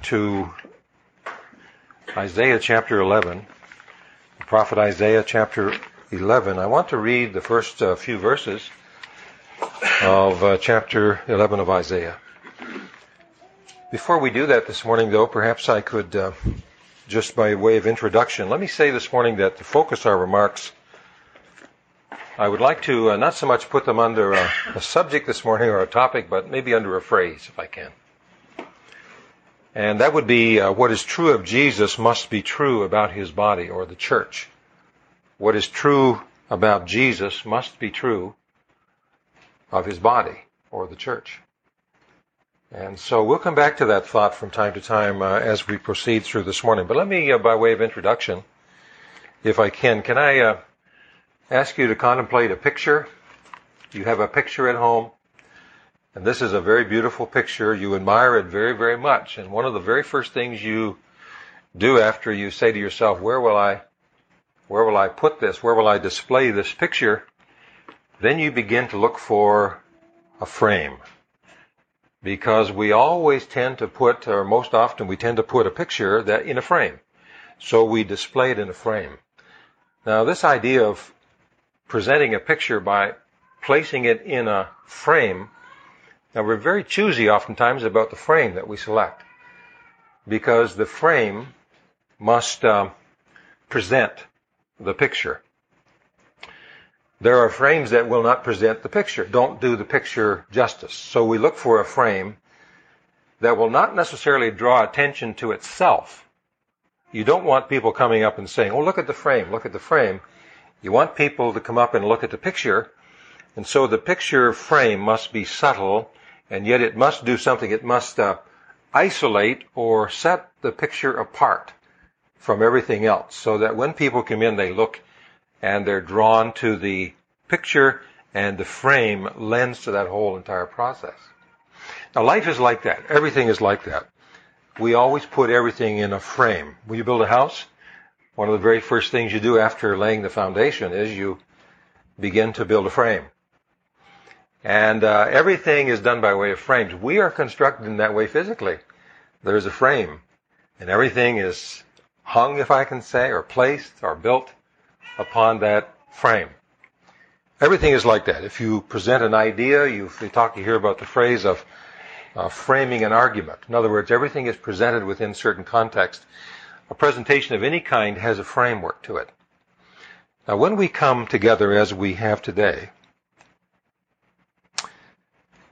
to Isaiah chapter 11, the prophet Isaiah chapter 11. I want to read the first uh, few verses of uh, chapter 11 of Isaiah. Before we do that this morning, though, perhaps I could, uh, just by way of introduction, let me say this morning that to focus our remarks, I would like to uh, not so much put them under a, a subject this morning or a topic, but maybe under a phrase, if I can. And that would be uh, what is true of Jesus must be true about his body or the church. What is true about Jesus must be true of his body or the church. And so we'll come back to that thought from time to time uh, as we proceed through this morning. But let me, uh, by way of introduction, if I can, can I uh, ask you to contemplate a picture? You have a picture at home. And this is a very beautiful picture. You admire it very, very much. And one of the very first things you do after you say to yourself, where will I, where will I put this? Where will I display this picture? Then you begin to look for a frame. Because we always tend to put, or most often we tend to put a picture that in a frame. So we display it in a frame. Now this idea of presenting a picture by placing it in a frame now we're very choosy oftentimes about the frame that we select because the frame must uh, present the picture. There are frames that will not present the picture, don't do the picture justice. So we look for a frame that will not necessarily draw attention to itself. You don't want people coming up and saying, oh, look at the frame, look at the frame. You want people to come up and look at the picture. And so the picture frame must be subtle and yet it must do something. It must uh, isolate or set the picture apart from everything else so that when people come in, they look and they're drawn to the picture and the frame lends to that whole entire process. Now life is like that. Everything is like that. We always put everything in a frame. When you build a house, one of the very first things you do after laying the foundation is you begin to build a frame. And uh, everything is done by way of frames. We are constructed in that way physically. There's a frame, and everything is hung, if I can say, or placed or built upon that frame. Everything is like that. If you present an idea, you talk, you hear about the phrase of uh, framing an argument. In other words, everything is presented within certain context. A presentation of any kind has a framework to it. Now, when we come together as we have today,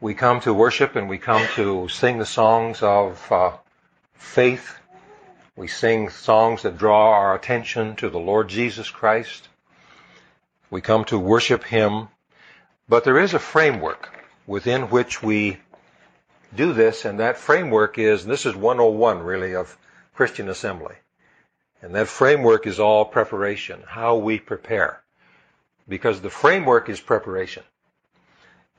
we come to worship and we come to sing the songs of uh, faith. We sing songs that draw our attention to the Lord Jesus Christ. We come to worship Him. But there is a framework within which we do this, and that framework is, this is 101 really of Christian assembly. And that framework is all preparation, how we prepare. Because the framework is preparation.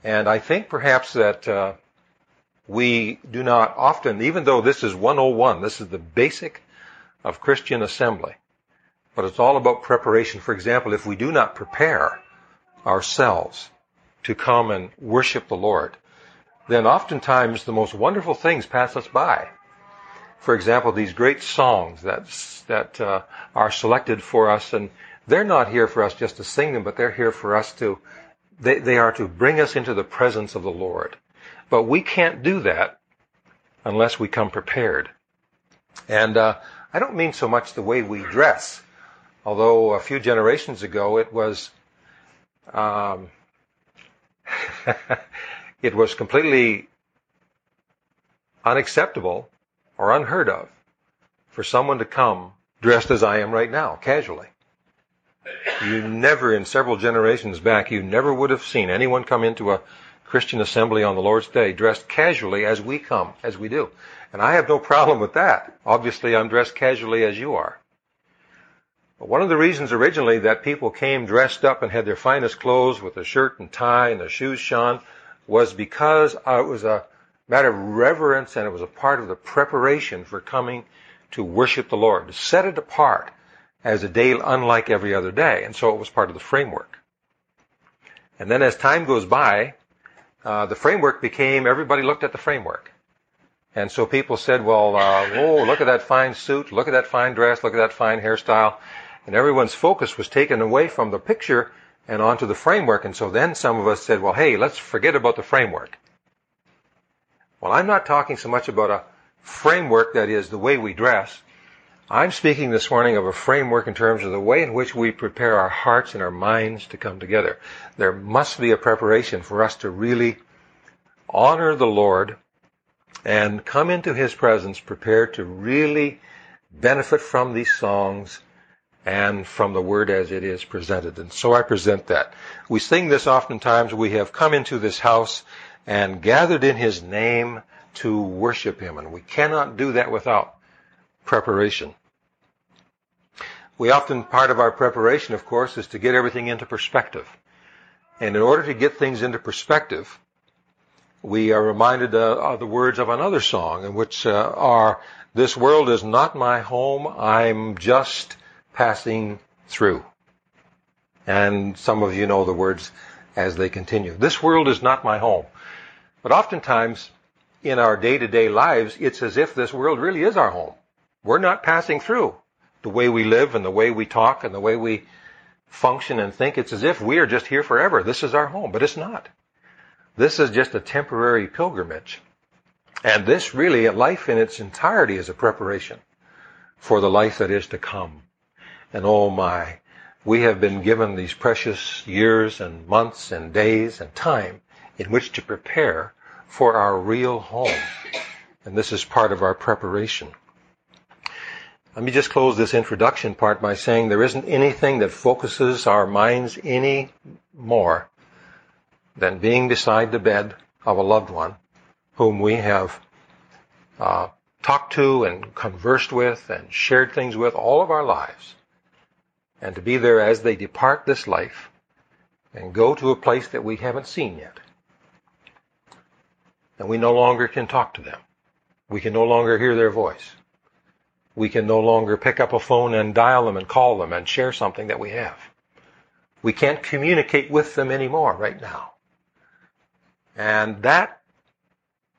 And I think perhaps that uh, we do not often, even though this is 101, this is the basic of Christian assembly, but it's all about preparation. For example, if we do not prepare ourselves to come and worship the Lord, then oftentimes the most wonderful things pass us by. For example, these great songs that that uh, are selected for us, and they're not here for us just to sing them, but they're here for us to they, they are to bring us into the presence of the Lord. But we can't do that unless we come prepared. And uh, I don't mean so much the way we dress, although a few generations ago it was um, it was completely unacceptable or unheard of for someone to come dressed as I am right now, casually. You never, in several generations back, you never would have seen anyone come into a Christian assembly on the Lord's Day dressed casually as we come, as we do. And I have no problem with that. Obviously, I'm dressed casually as you are. But one of the reasons originally that people came dressed up and had their finest clothes with a shirt and tie and their shoes shone was because uh, it was a matter of reverence and it was a part of the preparation for coming to worship the Lord, to set it apart as a day unlike every other day. And so it was part of the framework. And then as time goes by, uh, the framework became everybody looked at the framework. And so people said, well, uh, look at that fine suit, look at that fine dress, look at that fine hairstyle. And everyone's focus was taken away from the picture and onto the framework. And so then some of us said, well, hey, let's forget about the framework. Well, I'm not talking so much about a framework that is the way we dress. I'm speaking this morning of a framework in terms of the way in which we prepare our hearts and our minds to come together. There must be a preparation for us to really honor the Lord and come into His presence prepared to really benefit from these songs and from the Word as it is presented. And so I present that. We sing this oftentimes. We have come into this house and gathered in His name to worship Him. And we cannot do that without preparation. We often, part of our preparation, of course, is to get everything into perspective. And in order to get things into perspective, we are reminded uh, of the words of another song in which uh, are, this world is not my home, I'm just passing through. And some of you know the words as they continue. This world is not my home. But oftentimes, in our day-to-day lives, it's as if this world really is our home. We're not passing through. The way we live and the way we talk and the way we function and think, it's as if we are just here forever. This is our home, but it's not. This is just a temporary pilgrimage. And this really, life in its entirety is a preparation for the life that is to come. And oh my, we have been given these precious years and months and days and time in which to prepare for our real home. And this is part of our preparation. Let me just close this introduction part by saying there isn't anything that focuses our minds any more than being beside the bed of a loved one whom we have uh, talked to and conversed with and shared things with all of our lives. And to be there as they depart this life and go to a place that we haven't seen yet. And we no longer can talk to them. We can no longer hear their voice. We can no longer pick up a phone and dial them and call them and share something that we have. We can't communicate with them anymore right now. And that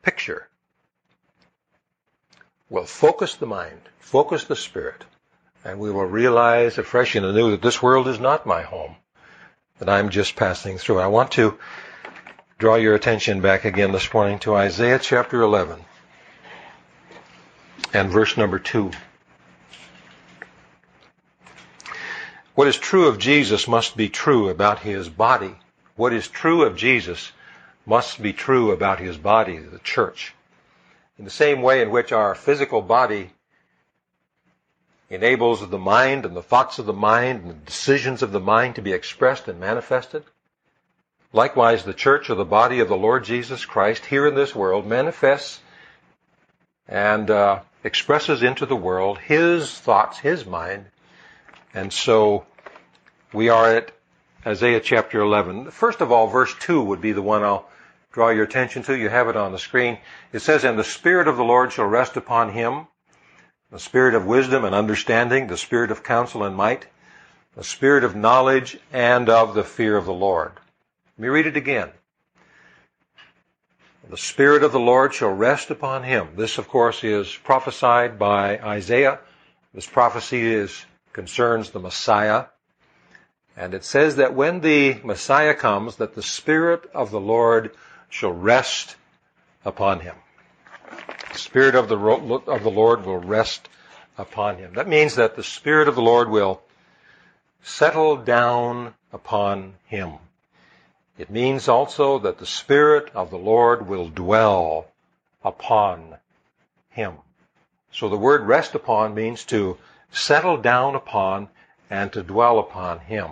picture will focus the mind, focus the spirit, and we will realize afresh and anew that this world is not my home, that I'm just passing through. I want to draw your attention back again this morning to Isaiah chapter 11 and verse number 2. What is true of Jesus must be true about his body. What is true of Jesus must be true about his body, the church. In the same way in which our physical body enables the mind and the thoughts of the mind and the decisions of the mind to be expressed and manifested, likewise the church or the body of the Lord Jesus Christ here in this world manifests and uh, expresses into the world his thoughts, his mind, and so we are at Isaiah chapter 11. First of all, verse 2 would be the one I'll draw your attention to. You have it on the screen. It says, And the Spirit of the Lord shall rest upon him, the Spirit of wisdom and understanding, the Spirit of counsel and might, the Spirit of knowledge and of the fear of the Lord. Let me read it again. The Spirit of the Lord shall rest upon him. This, of course, is prophesied by Isaiah. This prophecy is, concerns the Messiah. And it says that when the Messiah comes, that the Spirit of the Lord shall rest upon him. The Spirit of the, of the Lord will rest upon him. That means that the Spirit of the Lord will settle down upon him. It means also that the Spirit of the Lord will dwell upon him. So the word rest upon means to settle down upon and to dwell upon him.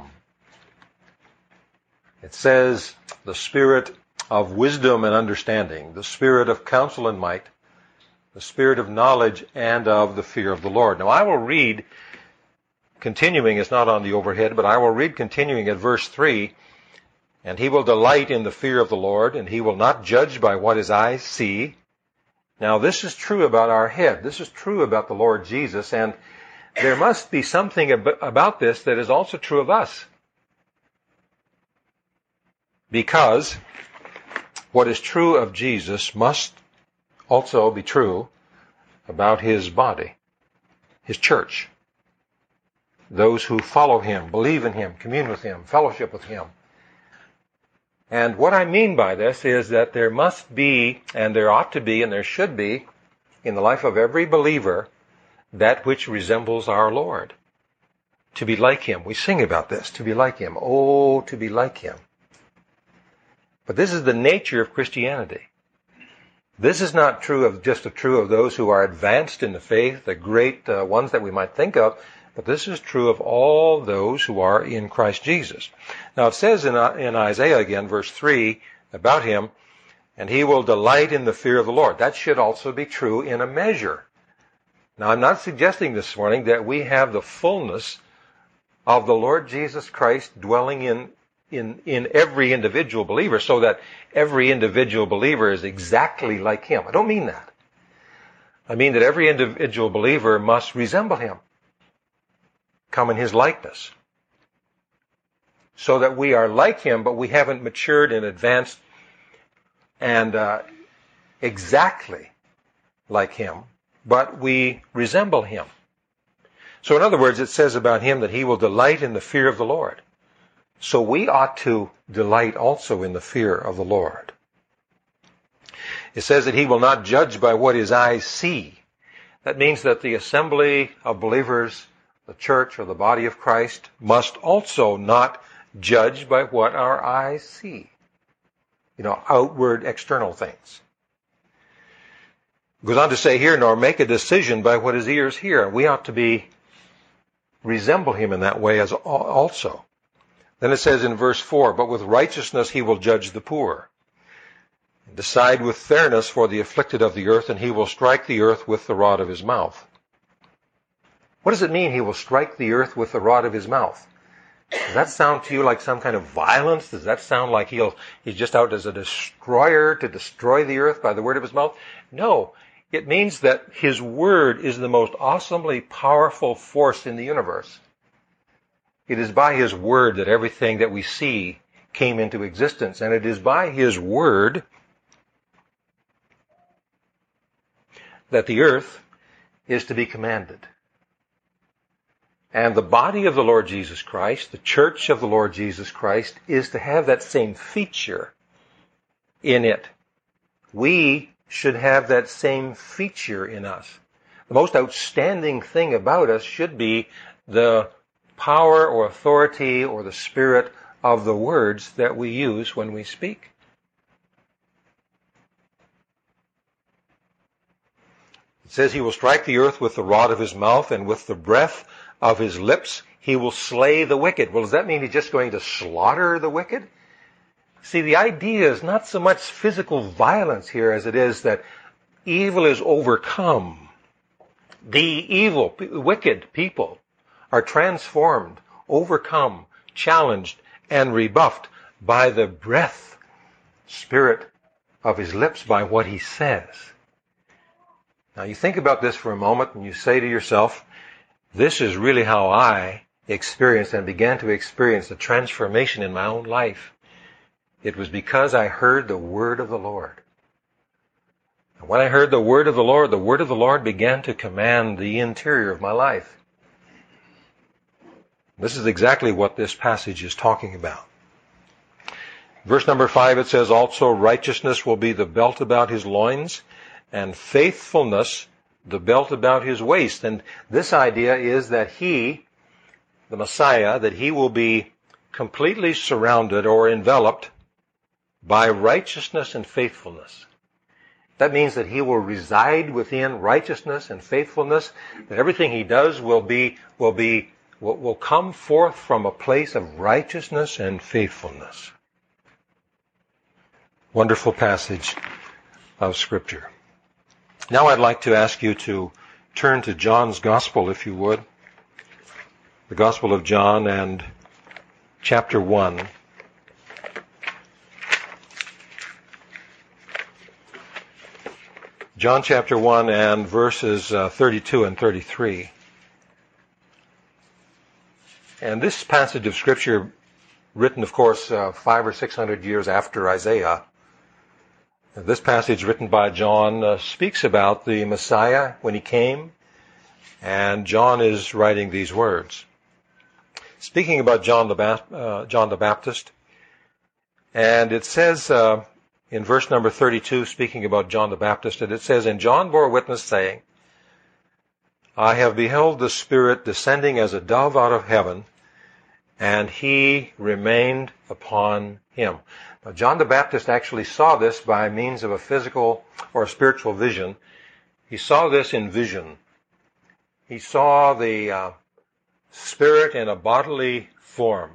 It says the Spirit of wisdom and understanding, the spirit of counsel and might, the spirit of knowledge and of the fear of the Lord. Now I will read, continuing, it's not on the overhead, but I will read continuing at verse 3, and he will delight in the fear of the Lord, and he will not judge by what his eyes see. Now this is true about our head. This is true about the Lord Jesus, and there must be something about this that is also true of us. Because what is true of Jesus must also be true about his body, his church. Those who follow him, believe in him, commune with him, fellowship with him. And what I mean by this is that there must be, and there ought to be, and there should be, in the life of every believer, that which resembles our Lord. To be like him. We sing about this. To be like him. Oh, to be like him. But this is the nature of Christianity. This is not true of just true of those who are advanced in the faith, the great uh, ones that we might think of, but this is true of all those who are in Christ Jesus. Now it says in, in Isaiah again, verse 3, about him, and he will delight in the fear of the Lord. That should also be true in a measure. Now I'm not suggesting this morning that we have the fullness of the Lord Jesus Christ dwelling in in, in every individual believer so that every individual believer is exactly like him. I don't mean that. I mean that every individual believer must resemble him, come in his likeness, so that we are like him, but we haven't matured and advanced and uh, exactly like him, but we resemble him. So in other words, it says about him that he will delight in the fear of the Lord. So we ought to delight also in the fear of the Lord. It says that he will not judge by what his eyes see. That means that the assembly of believers, the church or the body of Christ, must also not judge by what our eyes see. You know, outward, external things. It goes on to say here, nor make a decision by what his ears hear. We ought to be, resemble him in that way as also. Then it says in verse 4, but with righteousness he will judge the poor. Decide with fairness for the afflicted of the earth, and he will strike the earth with the rod of his mouth. What does it mean he will strike the earth with the rod of his mouth? Does that sound to you like some kind of violence? Does that sound like he'll, he's just out as a destroyer to destroy the earth by the word of his mouth? No. It means that his word is the most awesomely powerful force in the universe. It is by His Word that everything that we see came into existence. And it is by His Word that the earth is to be commanded. And the body of the Lord Jesus Christ, the church of the Lord Jesus Christ, is to have that same feature in it. We should have that same feature in us. The most outstanding thing about us should be the power or authority or the spirit of the words that we use when we speak. It says he will strike the earth with the rod of his mouth and with the breath of his lips he will slay the wicked. Well, does that mean he's just going to slaughter the wicked? See, the idea is not so much physical violence here as it is that evil is overcome. The evil, wicked people are transformed, overcome, challenged, and rebuffed by the breath, spirit of his lips, by what he says. Now you think about this for a moment and you say to yourself, this is really how I experienced and began to experience the transformation in my own life. It was because I heard the word of the Lord. And when I heard the word of the Lord, the word of the Lord began to command the interior of my life. This is exactly what this passage is talking about. Verse number five, it says, also righteousness will be the belt about his loins and faithfulness the belt about his waist. And this idea is that he, the Messiah, that he will be completely surrounded or enveloped by righteousness and faithfulness. That means that he will reside within righteousness and faithfulness, that everything he does will be, will be will, come forth from a place of righteousness and faithfulness. Wonderful passage of Scripture. Now I'd like to ask you to turn to John's Gospel, if you would. The Gospel of John and chapter 1. John chapter 1 and verses uh, 32 and 33. And this passage of scripture, written, of course, uh, five or six hundred years after Isaiah, This passage written by John uh, speaks about the Messiah when he came, and John is writing these words. Speaking about John the, ba- uh, John the Baptist, and it says uh, in verse number 32, speaking about John the Baptist, and it says, And John bore witness saying, I have beheld the Spirit descending as a dove out of heaven, and he remained upon him. Now, John the Baptist actually saw this by means of a physical or a spiritual vision. He saw this in vision. He saw the uh, Spirit in a bodily form.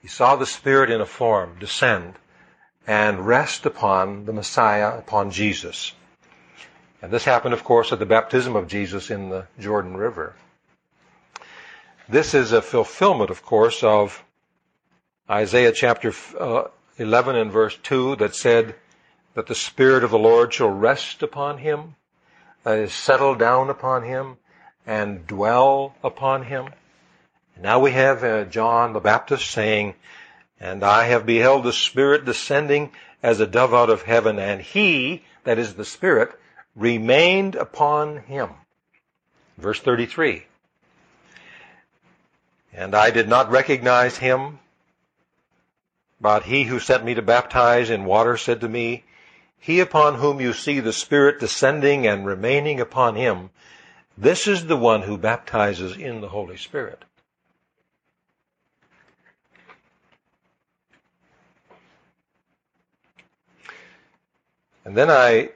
He saw the Spirit in a form descend and rest upon the Messiah, upon Jesus. And this happened, of course, at the baptism of Jesus in the Jordan River. This is a fulfillment, of course, of Isaiah chapter uh, 11 and verse 2 that said that the Spirit of the Lord shall rest upon him, that is, settle down upon him, and dwell upon him. Now we have uh, John the Baptist saying, And I have beheld the Spirit descending as a dove out of heaven, and he, that is the Spirit, remained upon him. Verse 33. And I did not recognize him, but he who sent me to baptize in water said to me, He upon whom you see the Spirit descending and remaining upon him, this is the one who baptizes in the Holy Spirit. And then I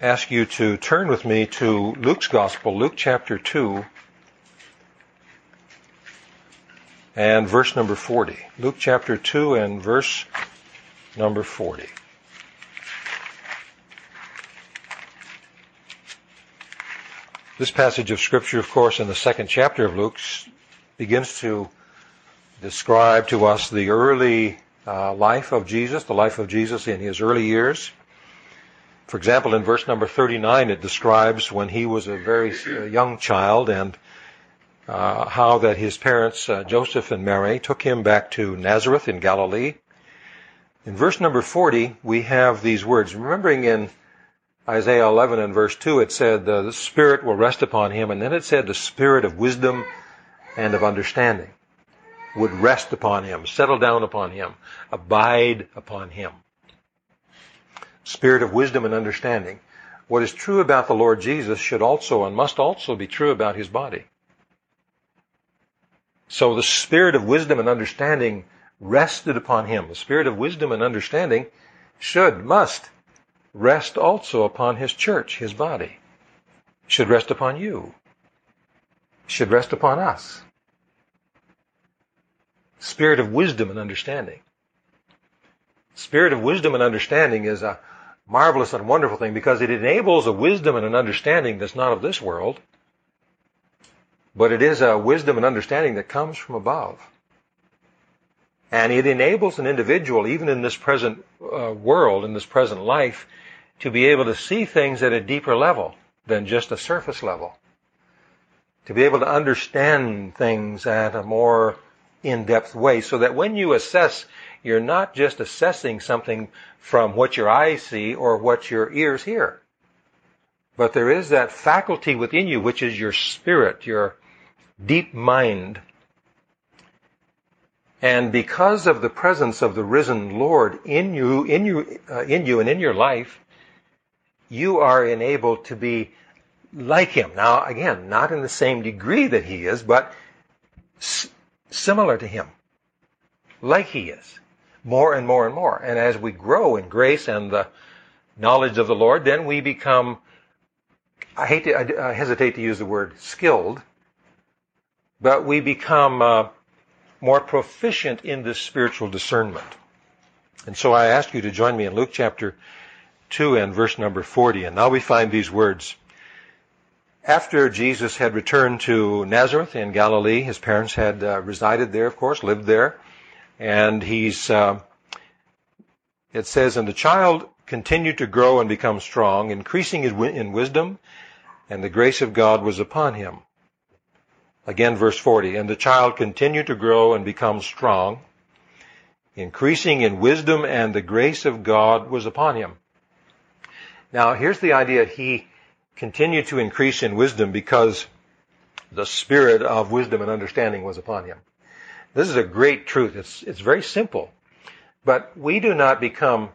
ask you to turn with me to Luke's Gospel, Luke chapter 2, and verse number 40. Luke chapter 2 and verse number 40. This passage of Scripture, of course, in the second chapter of Luke, begins to describe to us the early uh, life of Jesus, the life of Jesus in his early years. For example, in verse number 39, it describes when he was a very uh, young child and uh, how that his parents, uh, Joseph and Mary, took him back to Nazareth in Galilee. In verse number 40, we have these words. Remembering in Isaiah 11 and verse 2, it said, the Spirit will rest upon him, and then it said, the Spirit of wisdom and of understanding would rest upon him, settle down upon him, abide upon him. Spirit of wisdom and understanding. What is true about the Lord Jesus should also and must also be true about his body. So the spirit of wisdom and understanding rested upon him. The spirit of wisdom and understanding should, must rest also upon his church, his body. Should rest upon you. Should rest upon us. Spirit of wisdom and understanding. Spirit of wisdom and understanding is a marvelous and wonderful thing because it enables a wisdom and an understanding that's not of this world but it is a wisdom and understanding that comes from above. And it enables an individual, even in this present uh, world, in this present life, to be able to see things at a deeper level than just a surface level. To be able to understand things at a more in-depth way so that when you assess, you're not just assessing something from what your eyes see or what your ears hear. But there is that faculty within you, which is your spirit, your deep mind. And because of the presence of the risen Lord in you, in you, uh, in you and in your life, you are enabled to be like Him. Now, again, not in the same degree that He is, but s- similar to Him. Like He is. More and more and more. And as we grow in grace and the knowledge of the Lord, then we become, I hate to, I hesitate to use the word skilled, but we become uh, more proficient in this spiritual discernment. And so I ask you to join me in Luke chapter 2 and verse number 40. And now we find these words. After Jesus had returned to Nazareth in Galilee, his parents had uh, resided there, of course, lived there. And he's, uh, it says, and the child continued to grow and become strong, increasing in wisdom, and the grace of God was upon him. Again, verse 40. And the child continued to grow and become strong, increasing in wisdom, and the grace of God was upon him. Now, here's the idea. He continued to increase in wisdom because the spirit of wisdom and understanding was upon him. This is a great truth. It's, it's very simple. But we do not become,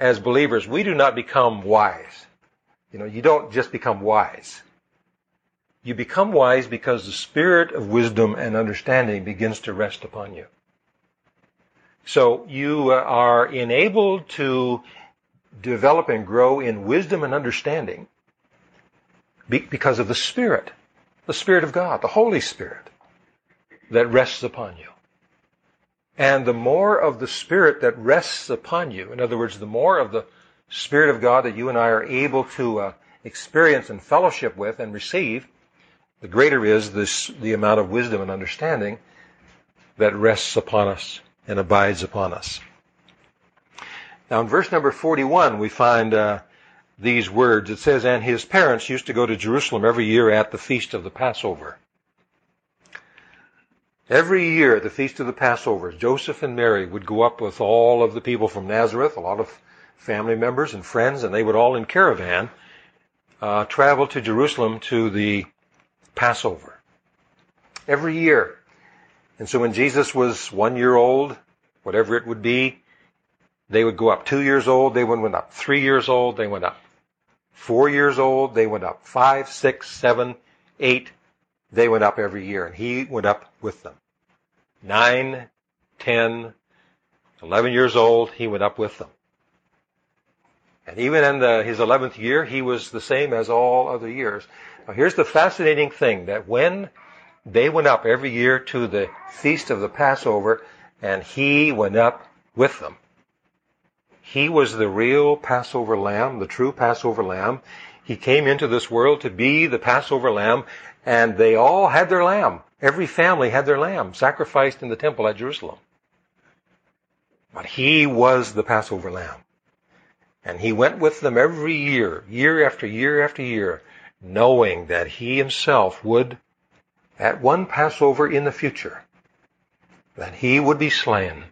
as believers, we do not become wise. You know, you don't just become wise. You become wise because the spirit of wisdom and understanding begins to rest upon you. So you uh, are enabled to develop and grow in wisdom and understanding because of the Spirit, the Spirit of God, the Holy Spirit that rests upon you. And the more of the Spirit that rests upon you, in other words, the more of the Spirit of God that you and I are able to uh, experience and fellowship with and receive, the greater is this, the amount of wisdom and understanding that rests upon us and abides upon us. Now in verse number 41 we find uh, these words. It says, and his parents used to go to Jerusalem every year at the feast of the Passover. Every year at the feast of the Passover, Joseph and Mary would go up with all of the people from Nazareth, a lot of family members and friends, and they would all in caravan uh, travel to Jerusalem to the Passover. Every year. And so when Jesus was one year old, whatever it would be, they would go up two years old, they went up three years old, they went up four years old, they went up five, six, seven, eight, they went up every year, and he went up with them. Nine, ten, eleven years old, he went up with them. And even in the, his eleventh year, he was the same as all other years. Now here's the fascinating thing, that when they went up every year to the feast of the Passover, and he went up with them. He was the real Passover lamb, the true Passover lamb. He came into this world to be the Passover lamb, and they all had their lamb. Every family had their lamb sacrificed in the temple at Jerusalem. But he was the Passover lamb. And he went with them every year, year after year after year, knowing that he himself would, at one Passover in the future, that he would be slain.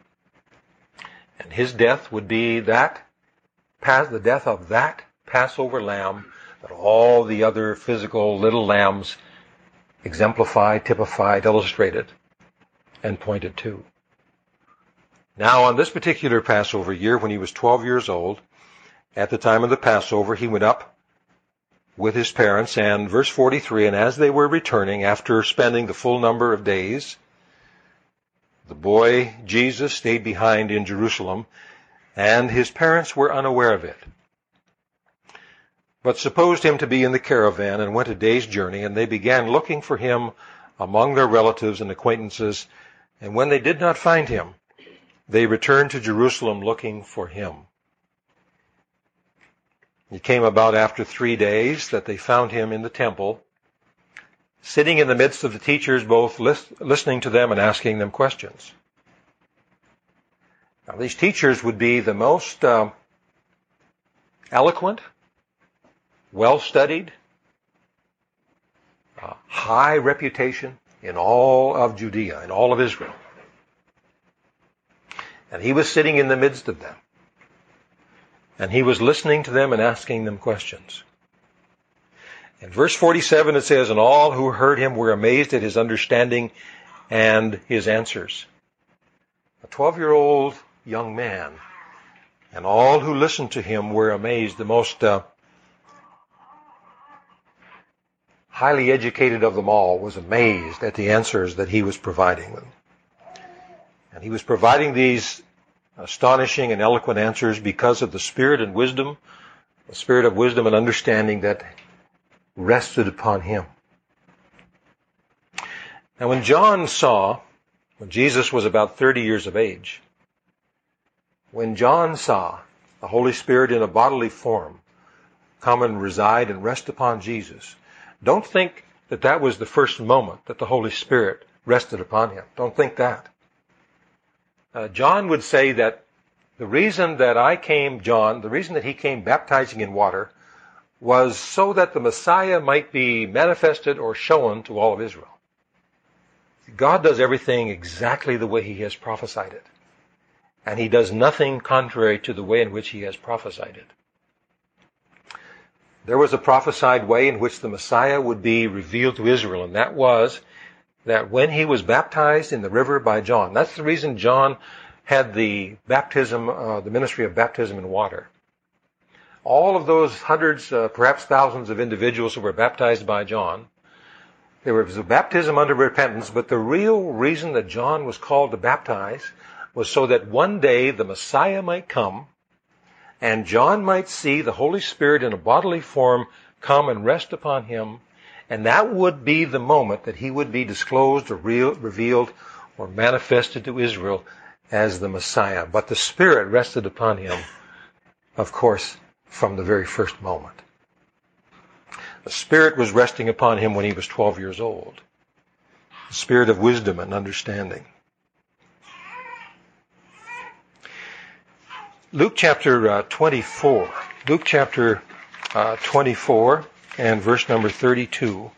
And his death would be that, the death of that Passover lamb that all the other physical little lambs exemplified, typified, illustrated, and pointed to. Now, on this particular Passover year, when he was 12 years old, at the time of the Passover, he went up with his parents, and verse 43, and as they were returning after spending the full number of days, the boy Jesus stayed behind in Jerusalem, and his parents were unaware of it. But supposed him to be in the caravan and went a day's journey, and they began looking for him among their relatives and acquaintances, and when they did not find him, they returned to Jerusalem looking for him. It came about after three days that they found him in the temple, sitting in the midst of the teachers, both listening to them and asking them questions. Now, these teachers would be the most um, eloquent, well studied, uh, high reputation in all of Judea, in all of Israel. And he was sitting in the midst of them. And he was listening to them and asking them questions. In verse 47 it says, And all who heard him were amazed at his understanding and his answers. A 12 year old young man. And all who listened to him were amazed. The most uh, highly educated of them all was amazed at the answers that he was providing them. And he was providing these astonishing and eloquent answers because of the spirit and wisdom, the spirit of wisdom and understanding that rested upon him. Now when John saw, when Jesus was about 30 years of age, when John saw the Holy Spirit in a bodily form come and reside and rest upon Jesus, don't think that that was the first moment that the Holy Spirit rested upon him. Don't think that. Uh, John would say that the reason that I came, John, the reason that he came baptizing in water was so that the Messiah might be manifested or shown to all of Israel. God does everything exactly the way He has prophesied it. And He does nothing contrary to the way in which He has prophesied it. there was a prophesied way in which the Messiah would be revealed to Israel, and that was that when he was baptized in the river by John, that's the reason John had the baptism, uh, the ministry of baptism in water. All of those hundreds, uh, perhaps thousands of individuals who were baptized by John, there was a baptism under repentance, but the real reason that John was called to baptize was so that one day the Messiah might come and John might see the Holy Spirit in a bodily form come and rest upon him, and that would be the moment that he would be disclosed or real, revealed or manifested to Israel as the Messiah. But the Spirit rested upon him, of course, from the very first moment. The Spirit was resting upon him when he was 12 years old. The Spirit of wisdom and understanding. Luke chapter uh, 24. Luke chapter uh, 24 and verse number 32.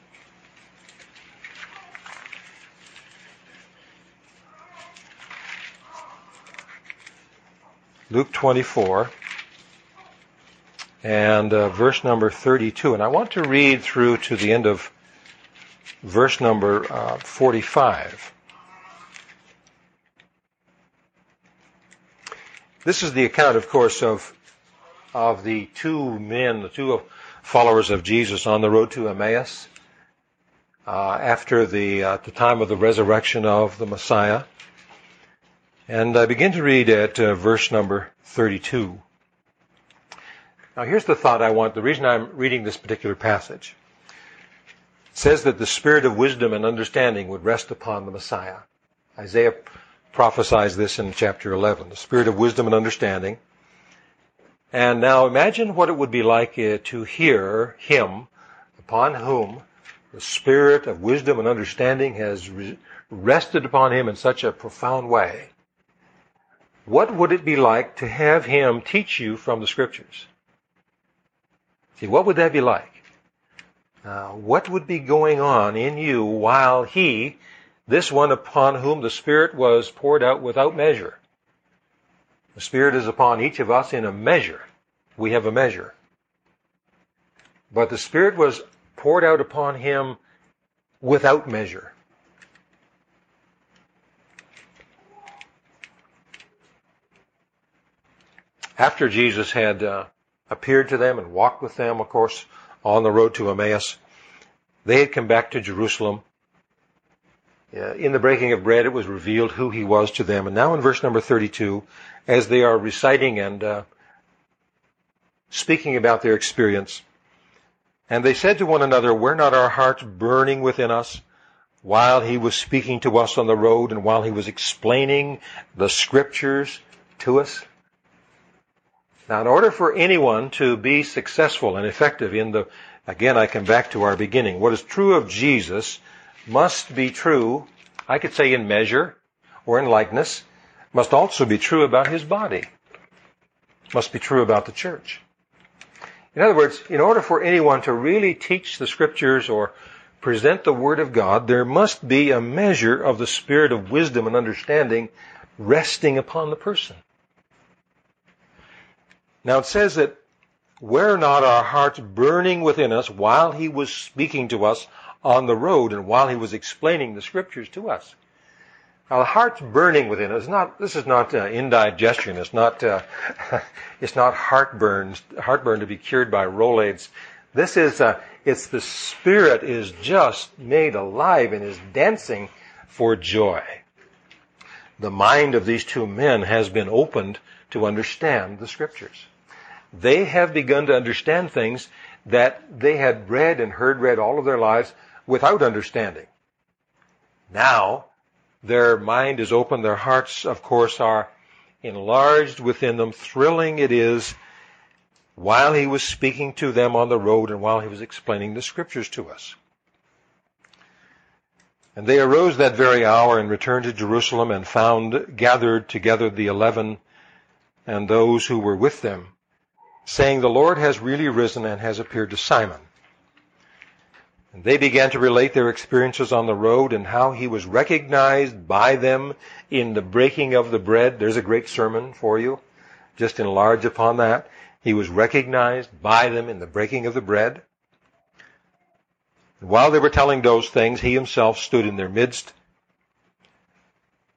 Luke 24 and uh, verse number 32. And I want to read through to the end of verse number uh, 45. This is the account, of course, of of the two men, the two followers of Jesus on the road to Emmaus uh, after the uh, the time of the resurrection of the Messiah. And I begin to read at uh, verse number 32. Now here's the thought I want, the reason I'm reading this particular passage. It says that the spirit of wisdom and understanding would rest upon the Messiah. Isaiah prophesies this in chapter 11. The spirit of wisdom and understanding. And now imagine what it would be like uh, to hear him upon whom the spirit of wisdom and understanding has rested upon him in such a profound way. What would it be like to have him teach you from the scriptures? See, what would that be like? What would be going on in you while he this one upon whom the Spirit was poured out without measure. The Spirit is upon each of us in a measure. We have a measure. But the Spirit was poured out upon him without measure. After Jesus had uh, appeared to them and walked with them, of course, on the road to Emmaus, they had come back to Jerusalem in the breaking of bread, it was revealed who he was to them. And now in verse number 32, as they are reciting and uh, speaking about their experience, and they said to one another, Were not our hearts burning within us while he was speaking to us on the road and while he was explaining the scriptures to us? Now, in order for anyone to be successful and effective in the, again, I come back to our beginning. What is true of Jesus must be true, I could say in measure or in likeness, must also be true about his body. Must be true about the church. In other words, in order for anyone to really teach the scriptures or present the word of God, there must be a measure of the spirit of wisdom and understanding resting upon the person. Now it says that were not our hearts burning within us while he was speaking to us on the road and while he was explaining the scriptures to us. Now the heart's burning within us. Not this is not uh, indigestion. It's not uh, it's not heartburn heartburn to be cured by Rolaids. This is uh, it's the spirit is just made alive and is dancing for joy. The mind of these two men has been opened to understand the scriptures. They have begun to understand things that they had read and heard read all of their lives, without understanding. Now, their mind is open, their hearts, of course, are enlarged within them. Thrilling it is while he was speaking to them on the road and while he was explaining the scriptures to us. And they arose that very hour and returned to Jerusalem and found gathered together the eleven and those who were with them, saying, The Lord has really risen and has appeared to Simon. And they began to relate their experiences on the road and how he was recognized by them in the breaking of the bread. There's a great sermon for you. Just enlarge upon that. He was recognized by them in the breaking of the bread. And while they were telling those things, he himself stood in their midst.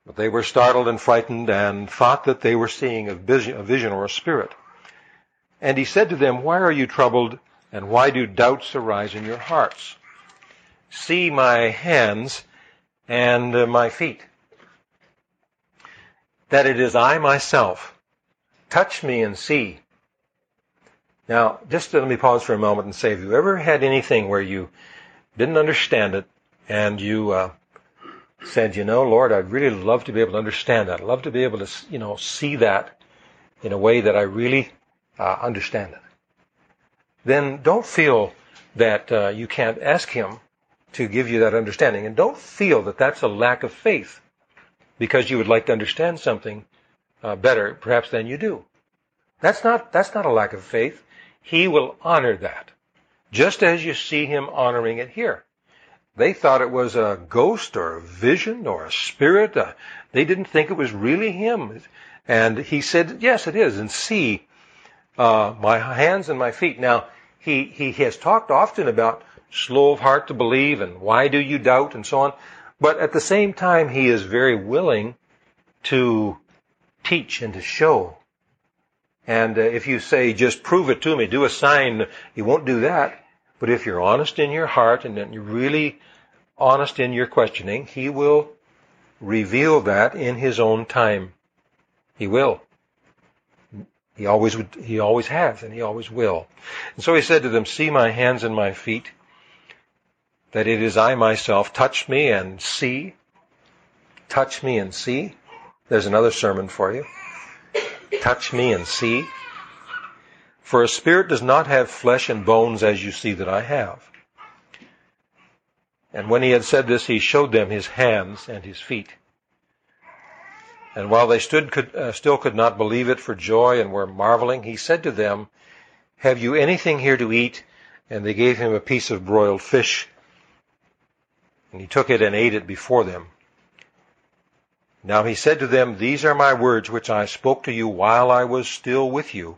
But they were startled and frightened and thought that they were seeing a vision, a vision or a spirit. And he said to them, Why are you troubled and why do doubts arise in your hearts? See my hands and uh, my feet. That it is I myself. Touch me and see. Now, just let me pause for a moment and say, have you ever had anything where you didn't understand it and you uh, said, you know, Lord, I'd really love to be able to understand that. I'd love to be able to, you know, see that in a way that I really uh, understand it. Then don't feel that uh, you can't ask Him to give you that understanding. And don't feel that that's a lack of faith because you would like to understand something uh, better, perhaps, than you do. That's not, that's not a lack of faith. He will honor that. Just as you see him honoring it here. They thought it was a ghost or a vision or a spirit. Uh, they didn't think it was really him. And he said, yes, it is. And see uh, my hands and my feet. Now, he, he has talked often about slow of heart to believe and why do you doubt and so on. But at the same time, he is very willing to teach and to show. And uh, if you say, just prove it to me, do a sign, he won't do that. But if you're honest in your heart and you're really honest in your questioning, he will reveal that in his own time. He will. He always would, he always has and he always will. And so he said to them, see my hands and my feet that it is I myself. Touch me and see. Touch me and see. There's another sermon for you. Touch me and see. For a spirit does not have flesh and bones as you see that I have. And when he had said this, he showed them his hands and his feet. And while they stood, could, uh, still could not believe it for joy and were marveling, he said to them, Have you anything here to eat? And they gave him a piece of broiled fish and he took it and ate it before them. Now he said to them, These are my words which I spoke to you while I was still with you,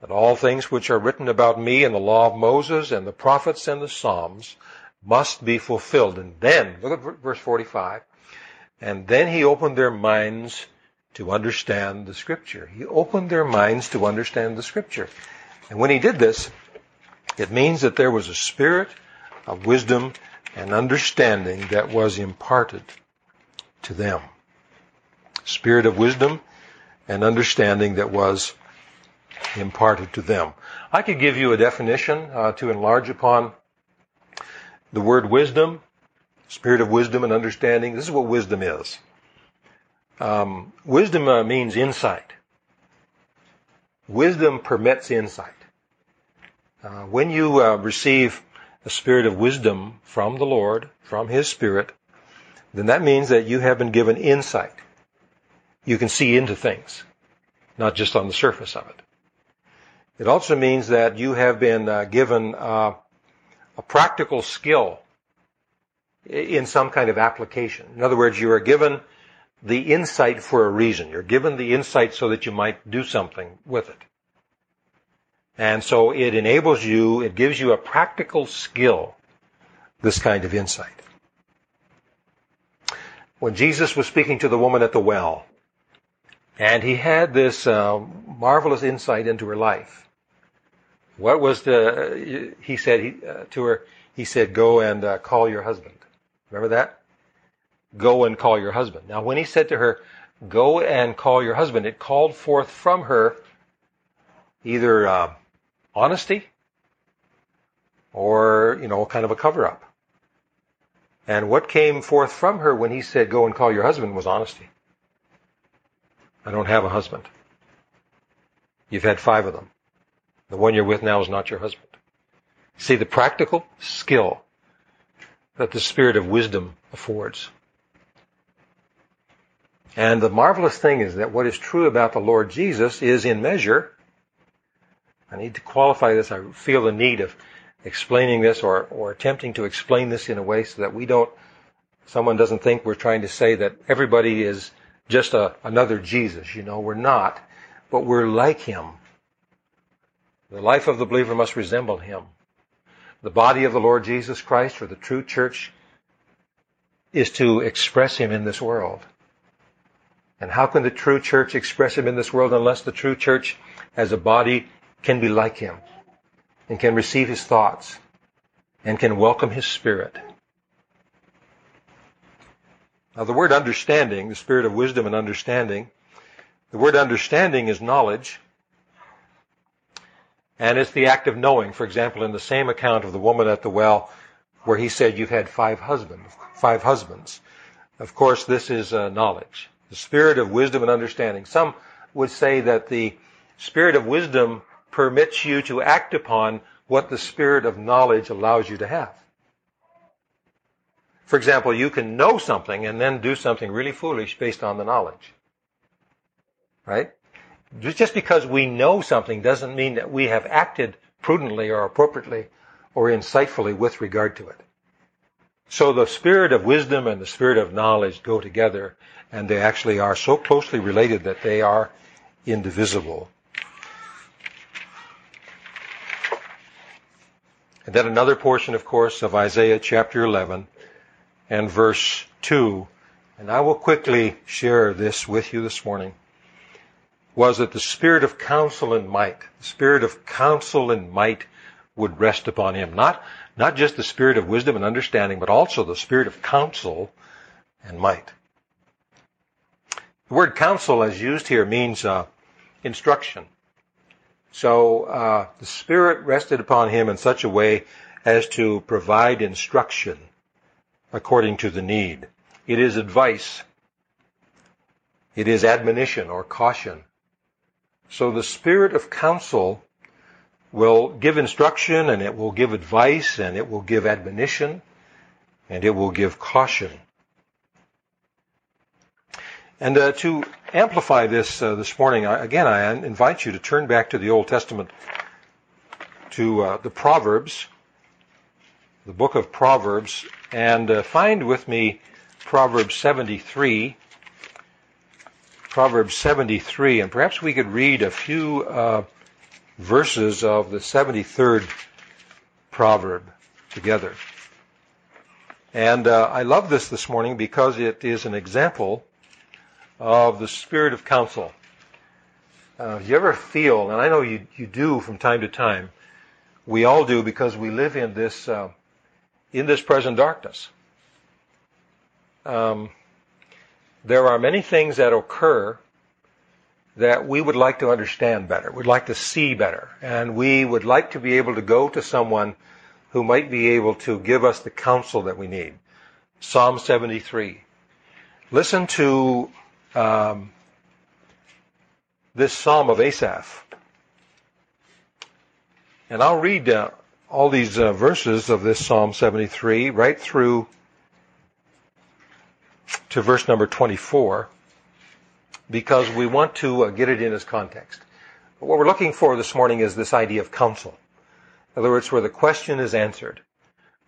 that all things which are written about me in the law of Moses and the prophets and the Psalms must be fulfilled. And then, look at verse 45, and then he opened their minds to understand the scripture. He opened their minds to understand the scripture. And when he did this, it means that there was a spirit of wisdom and understanding that was imparted to them. Spirit of wisdom and understanding that was imparted to them. I could give you a definition uh, to enlarge upon the word wisdom, spirit of wisdom and understanding. This is what wisdom is. Um, wisdom uh, means insight. Wisdom permits insight. Uh, when you uh, receive a spirit of wisdom from the Lord, from His Spirit, then that means that you have been given insight. You can see into things, not just on the surface of it. It also means that you have been uh, given uh, a practical skill in some kind of application. In other words, you are given the insight for a reason. You're given the insight so that you might do something with it. And so it enables you, it gives you a practical skill, this kind of insight. When Jesus was speaking to the woman at the well, and he had this uh, marvelous insight into her life. What was the, he said he, uh, to her, he said, go and uh, call your husband. Remember that? Go and call your husband. Now when he said to her, go and call your husband, it called forth from her either uh, honesty or, you know, kind of a cover up. And what came forth from her when he said, go and call your husband was honesty. I don't have a husband. You've had five of them. The one you're with now is not your husband. See the practical skill that the spirit of wisdom affords. And the marvelous thing is that what is true about the Lord Jesus is in measure I need to qualify this. I feel the need of explaining this or, or attempting to explain this in a way so that we don't, someone doesn't think we're trying to say that everybody is just a, another Jesus. You know, we're not, but we're like him. The life of the believer must resemble him. The body of the Lord Jesus Christ, or the true church, is to express him in this world. And how can the true church express him in this world unless the true church as a body can be like him and can receive his thoughts and can welcome his spirit? Now the word understanding, the spirit of wisdom and understanding, the word understanding is knowledge. And it's the act of knowing. For example, in the same account of the woman at the well, where he said, you've had five husbands, five husbands. Of course, this is uh, knowledge. The spirit of wisdom and understanding. Some would say that the spirit of wisdom permits you to act upon what the spirit of knowledge allows you to have. For example, you can know something and then do something really foolish based on the knowledge. Right? Just because we know something doesn't mean that we have acted prudently or appropriately or insightfully with regard to it. So the spirit of wisdom and the spirit of knowledge go together and they actually are so closely related that they are indivisible. And then another portion, of course, of Isaiah chapter 11 and verse 2, and I will quickly share this with you this morning, was that the spirit of counsel and might, the spirit of counsel and might would rest upon him. Not, not just the spirit of wisdom and understanding, but also the spirit of counsel and might. The word counsel, as used here, means uh, instruction. So uh, the Spirit rested upon him in such a way as to provide instruction according to the need. It is advice. It is admonition or caution. So the spirit of counsel will give instruction and it will give advice and it will give admonition and it will give caution. And uh, to amplify this uh, this morning, I, again, I invite you to turn back to the Old Testament, to uh, the Proverbs, the book of Proverbs, and uh, find with me Proverbs 73. Proverbs 73, and perhaps we could read a few uh, verses of the 73rd proverb together. And uh, I love this this morning because it is an example of the spirit of counsel. Uh, you ever feel, and I know you, you do from time to time, we all do because we live in this, uh, in this present darkness. Um, there are many things that occur that we would like to understand better, we'd like to see better, and we would like to be able to go to someone who might be able to give us the counsel that we need. Psalm 73. Listen to um, this Psalm of Asaph. And I'll read uh, all these uh, verses of this Psalm 73 right through to verse number 24 because we want to uh, get it in its context. What we're looking for this morning is this idea of counsel. In other words, where the question is answered.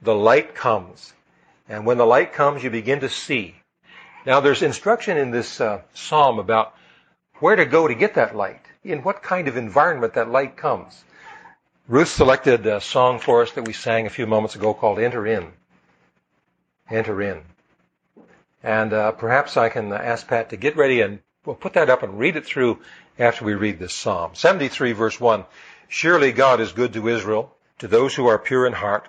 The light comes. And when the light comes, you begin to see. Now, there's instruction in this uh, psalm about where to go to get that light, in what kind of environment that light comes. Ruth selected a song for us that we sang a few moments ago called Enter In. Enter In. And uh, perhaps I can ask Pat to get ready and we'll put that up and read it through after we read this psalm. 73 verse 1. Surely God is good to Israel, to those who are pure in heart.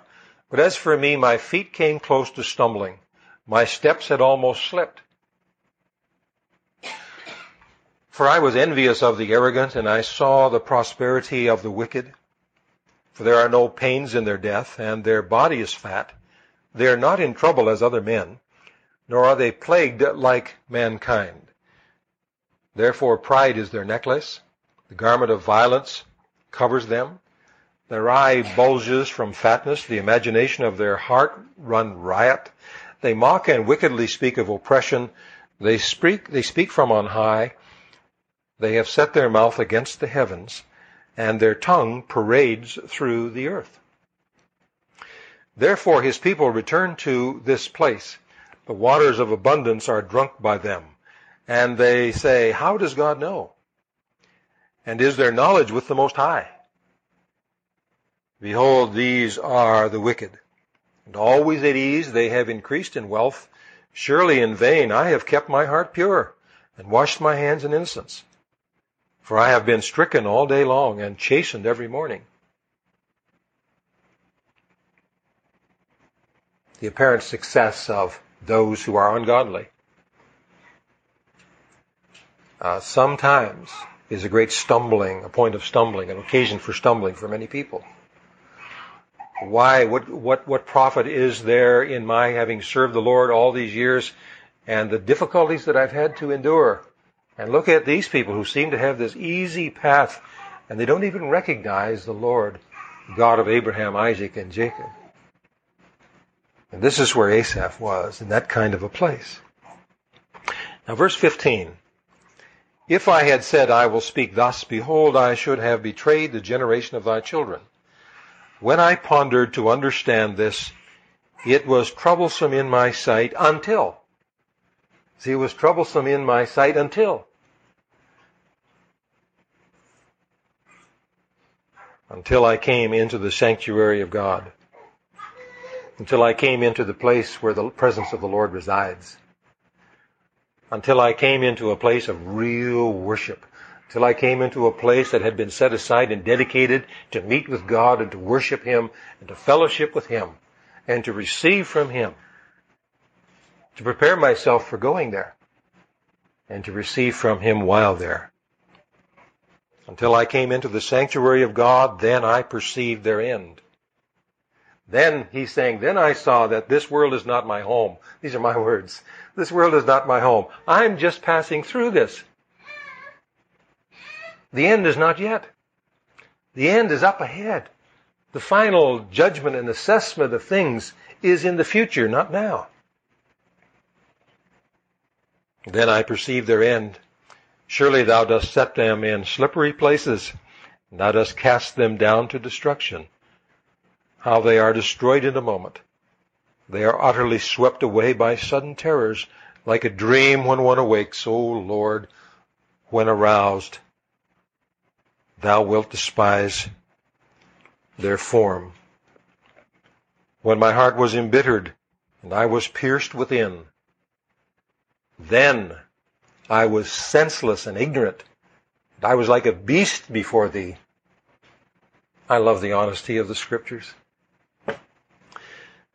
But as for me, my feet came close to stumbling. My steps had almost slipped. For I was envious of the arrogant, and I saw the prosperity of the wicked. For there are no pains in their death, and their body is fat. They are not in trouble as other men, nor are they plagued like mankind. Therefore pride is their necklace. The garment of violence covers them. Their eye bulges from fatness. The imagination of their heart run riot. They mock and wickedly speak of oppression. They speak, they speak from on high. They have set their mouth against the heavens, and their tongue parades through the earth. Therefore his people return to this place. The waters of abundance are drunk by them. And they say, How does God know? And is there knowledge with the Most High? Behold, these are the wicked. And always at ease they have increased in wealth. Surely in vain I have kept my heart pure and washed my hands in innocence. For I have been stricken all day long and chastened every morning. The apparent success of those who are ungodly uh, sometimes is a great stumbling, a point of stumbling, an occasion for stumbling for many people. Why? What, what, what profit is there in my having served the Lord all these years and the difficulties that I've had to endure? And look at these people who seem to have this easy path and they don't even recognize the Lord, God of Abraham, Isaac, and Jacob. And this is where Asaph was, in that kind of a place. Now verse 15. If I had said, I will speak thus, behold, I should have betrayed the generation of thy children. When I pondered to understand this, it was troublesome in my sight until. See, it was troublesome in my sight until. Until I came into the sanctuary of God. Until I came into the place where the presence of the Lord resides. Until I came into a place of real worship till I came into a place that had been set aside and dedicated to meet with God and to worship Him and to fellowship with Him and to receive from Him. To prepare myself for going there and to receive from Him while there. Until I came into the sanctuary of God, then I perceived their end. Then he's saying, then I saw that this world is not my home. These are my words. This world is not my home. I'm just passing through this. The end is not yet. The end is up ahead. The final judgment and assessment of things is in the future, not now. Then I perceive their end. Surely thou dost set them in slippery places, and thou dost cast them down to destruction. How they are destroyed in a moment. They are utterly swept away by sudden terrors, like a dream when one awakes, O Lord, when aroused thou wilt despise their form. When my heart was embittered and I was pierced within, then I was senseless and ignorant. And I was like a beast before thee. I love the honesty of the scriptures.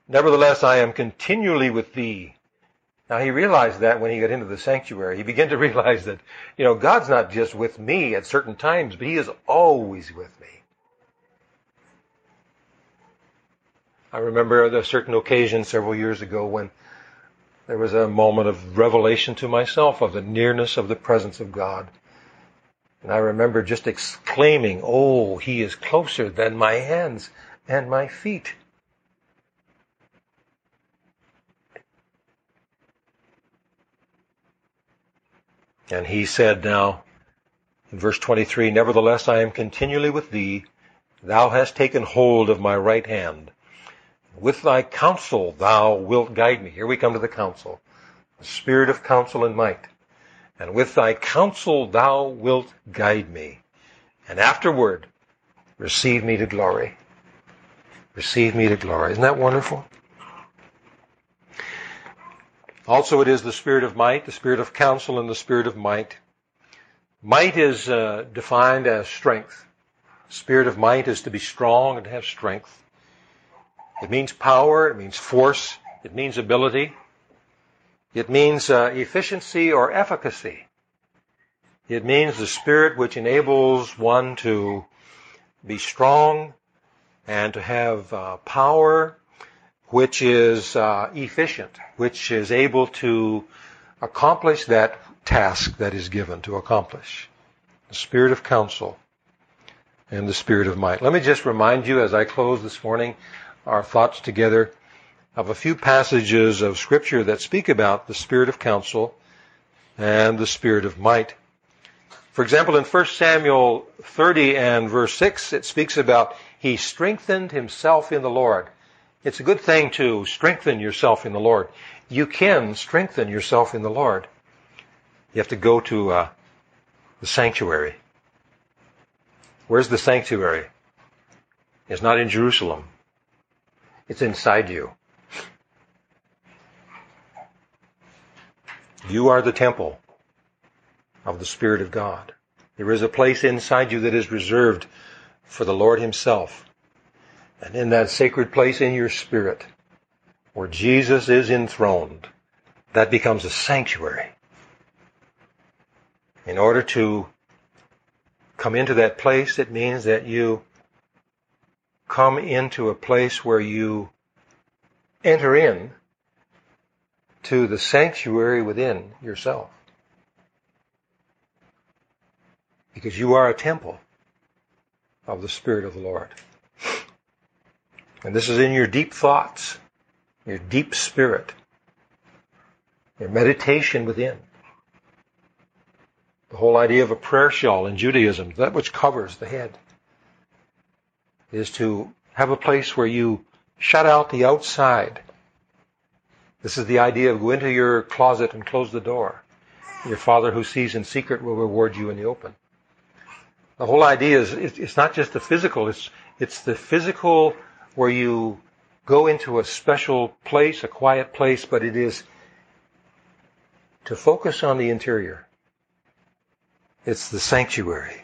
Nevertheless, I am continually with thee. Now he realized that when he got into the sanctuary. He began to realize that, you know, God's not just with me at certain times, but he is always with me. I remember a certain occasion several years ago when there was a moment of revelation to myself of the nearness of the presence of God. And I remember just exclaiming, Oh, he is closer than my hands and my feet. And he said now, in verse 23, Nevertheless I am continually with thee. Thou hast taken hold of my right hand. With thy counsel thou wilt guide me. Here we come to the counsel. The spirit of counsel and might. And with thy counsel thou wilt guide me. And afterward, receive me to glory. Receive me to glory. Isn't that wonderful? Also, it is the spirit of might, the spirit of counsel, and the spirit of might. Might is uh, defined as strength. Spirit of might is to be strong and to have strength. It means power. It means force. It means ability. It means uh, efficiency or efficacy. It means the spirit which enables one to be strong and to have uh, power which is uh, efficient, which is able to accomplish that task that is given to accomplish. The spirit of counsel and the spirit of might. Let me just remind you as I close this morning our thoughts together of a few passages of scripture that speak about the spirit of counsel and the spirit of might. For example, in 1 Samuel 30 and verse 6, it speaks about he strengthened himself in the Lord. It's a good thing to strengthen yourself in the Lord. You can strengthen yourself in the Lord. You have to go to uh, the sanctuary. Where's the sanctuary? It's not in Jerusalem. It's inside you. You are the temple of the Spirit of God. There is a place inside you that is reserved for the Lord Himself. And in that sacred place in your spirit, where Jesus is enthroned, that becomes a sanctuary. In order to come into that place, it means that you come into a place where you enter in to the sanctuary within yourself. Because you are a temple of the Spirit of the Lord. And this is in your deep thoughts, your deep spirit, your meditation within. The whole idea of a prayer shawl in Judaism, that which covers the head, is to have a place where you shut out the outside. This is the idea of go into your closet and close the door. Your Father who sees in secret will reward you in the open. The whole idea is it's not just the physical, it's, it's the physical where you go into a special place, a quiet place, but it is to focus on the interior. It's the sanctuary.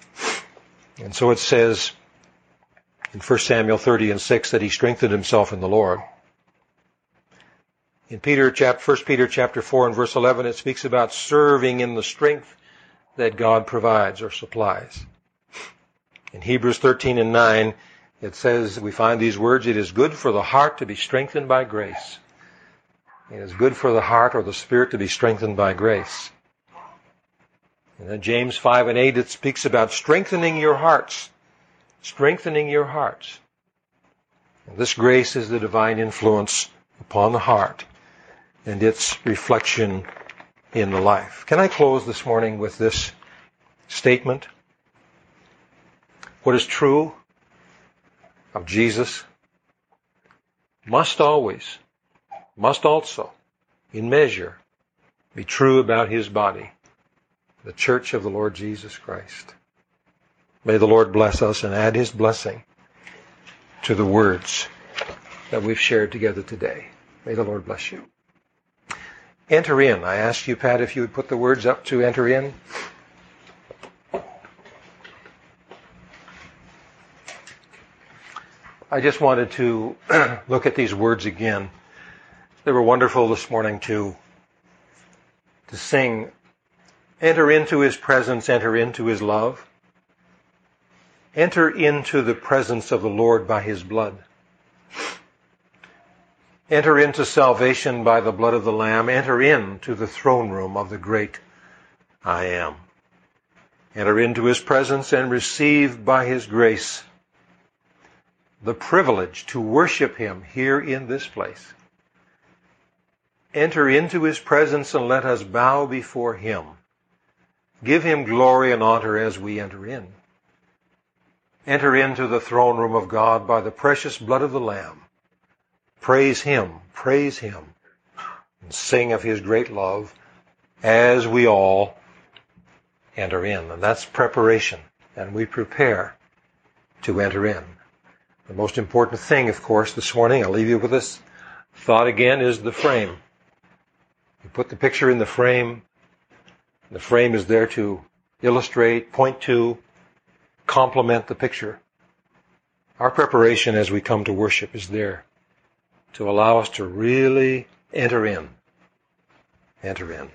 And so it says in 1 Samuel 30 and 6 that he strengthened himself in the Lord. In Peter, chapter, 1 Peter chapter 4 and verse 11, it speaks about serving in the strength that God provides or supplies. In Hebrews 13 and 9, it says, we find these words, it is good for the heart to be strengthened by grace. It is good for the heart or the spirit to be strengthened by grace. And then James 5 and 8, it speaks about strengthening your hearts. Strengthening your hearts. And this grace is the divine influence upon the heart and its reflection in the life. Can I close this morning with this statement? What is true of Jesus must always, must also, in measure, be true about his body, the church of the Lord Jesus Christ. May the Lord bless us and add his blessing to the words that we've shared together today. May the Lord bless you. Enter in. I asked you, Pat, if you would put the words up to enter in. I just wanted to look at these words again. They were wonderful this morning to, to sing. Enter into his presence, enter into his love. Enter into the presence of the Lord by his blood. Enter into salvation by the blood of the Lamb. Enter into the throne room of the great I am. Enter into his presence and receive by his grace the privilege to worship Him here in this place. Enter into His presence and let us bow before Him. Give Him glory and honor as we enter in. Enter into the throne room of God by the precious blood of the Lamb. Praise Him, praise Him, and sing of His great love as we all enter in. And that's preparation. And we prepare to enter in. The most important thing, of course, this morning, I'll leave you with this thought again, is the frame. You put the picture in the frame. The frame is there to illustrate, point to, complement the picture. Our preparation as we come to worship is there to allow us to really enter in. Enter in.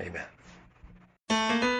Amen.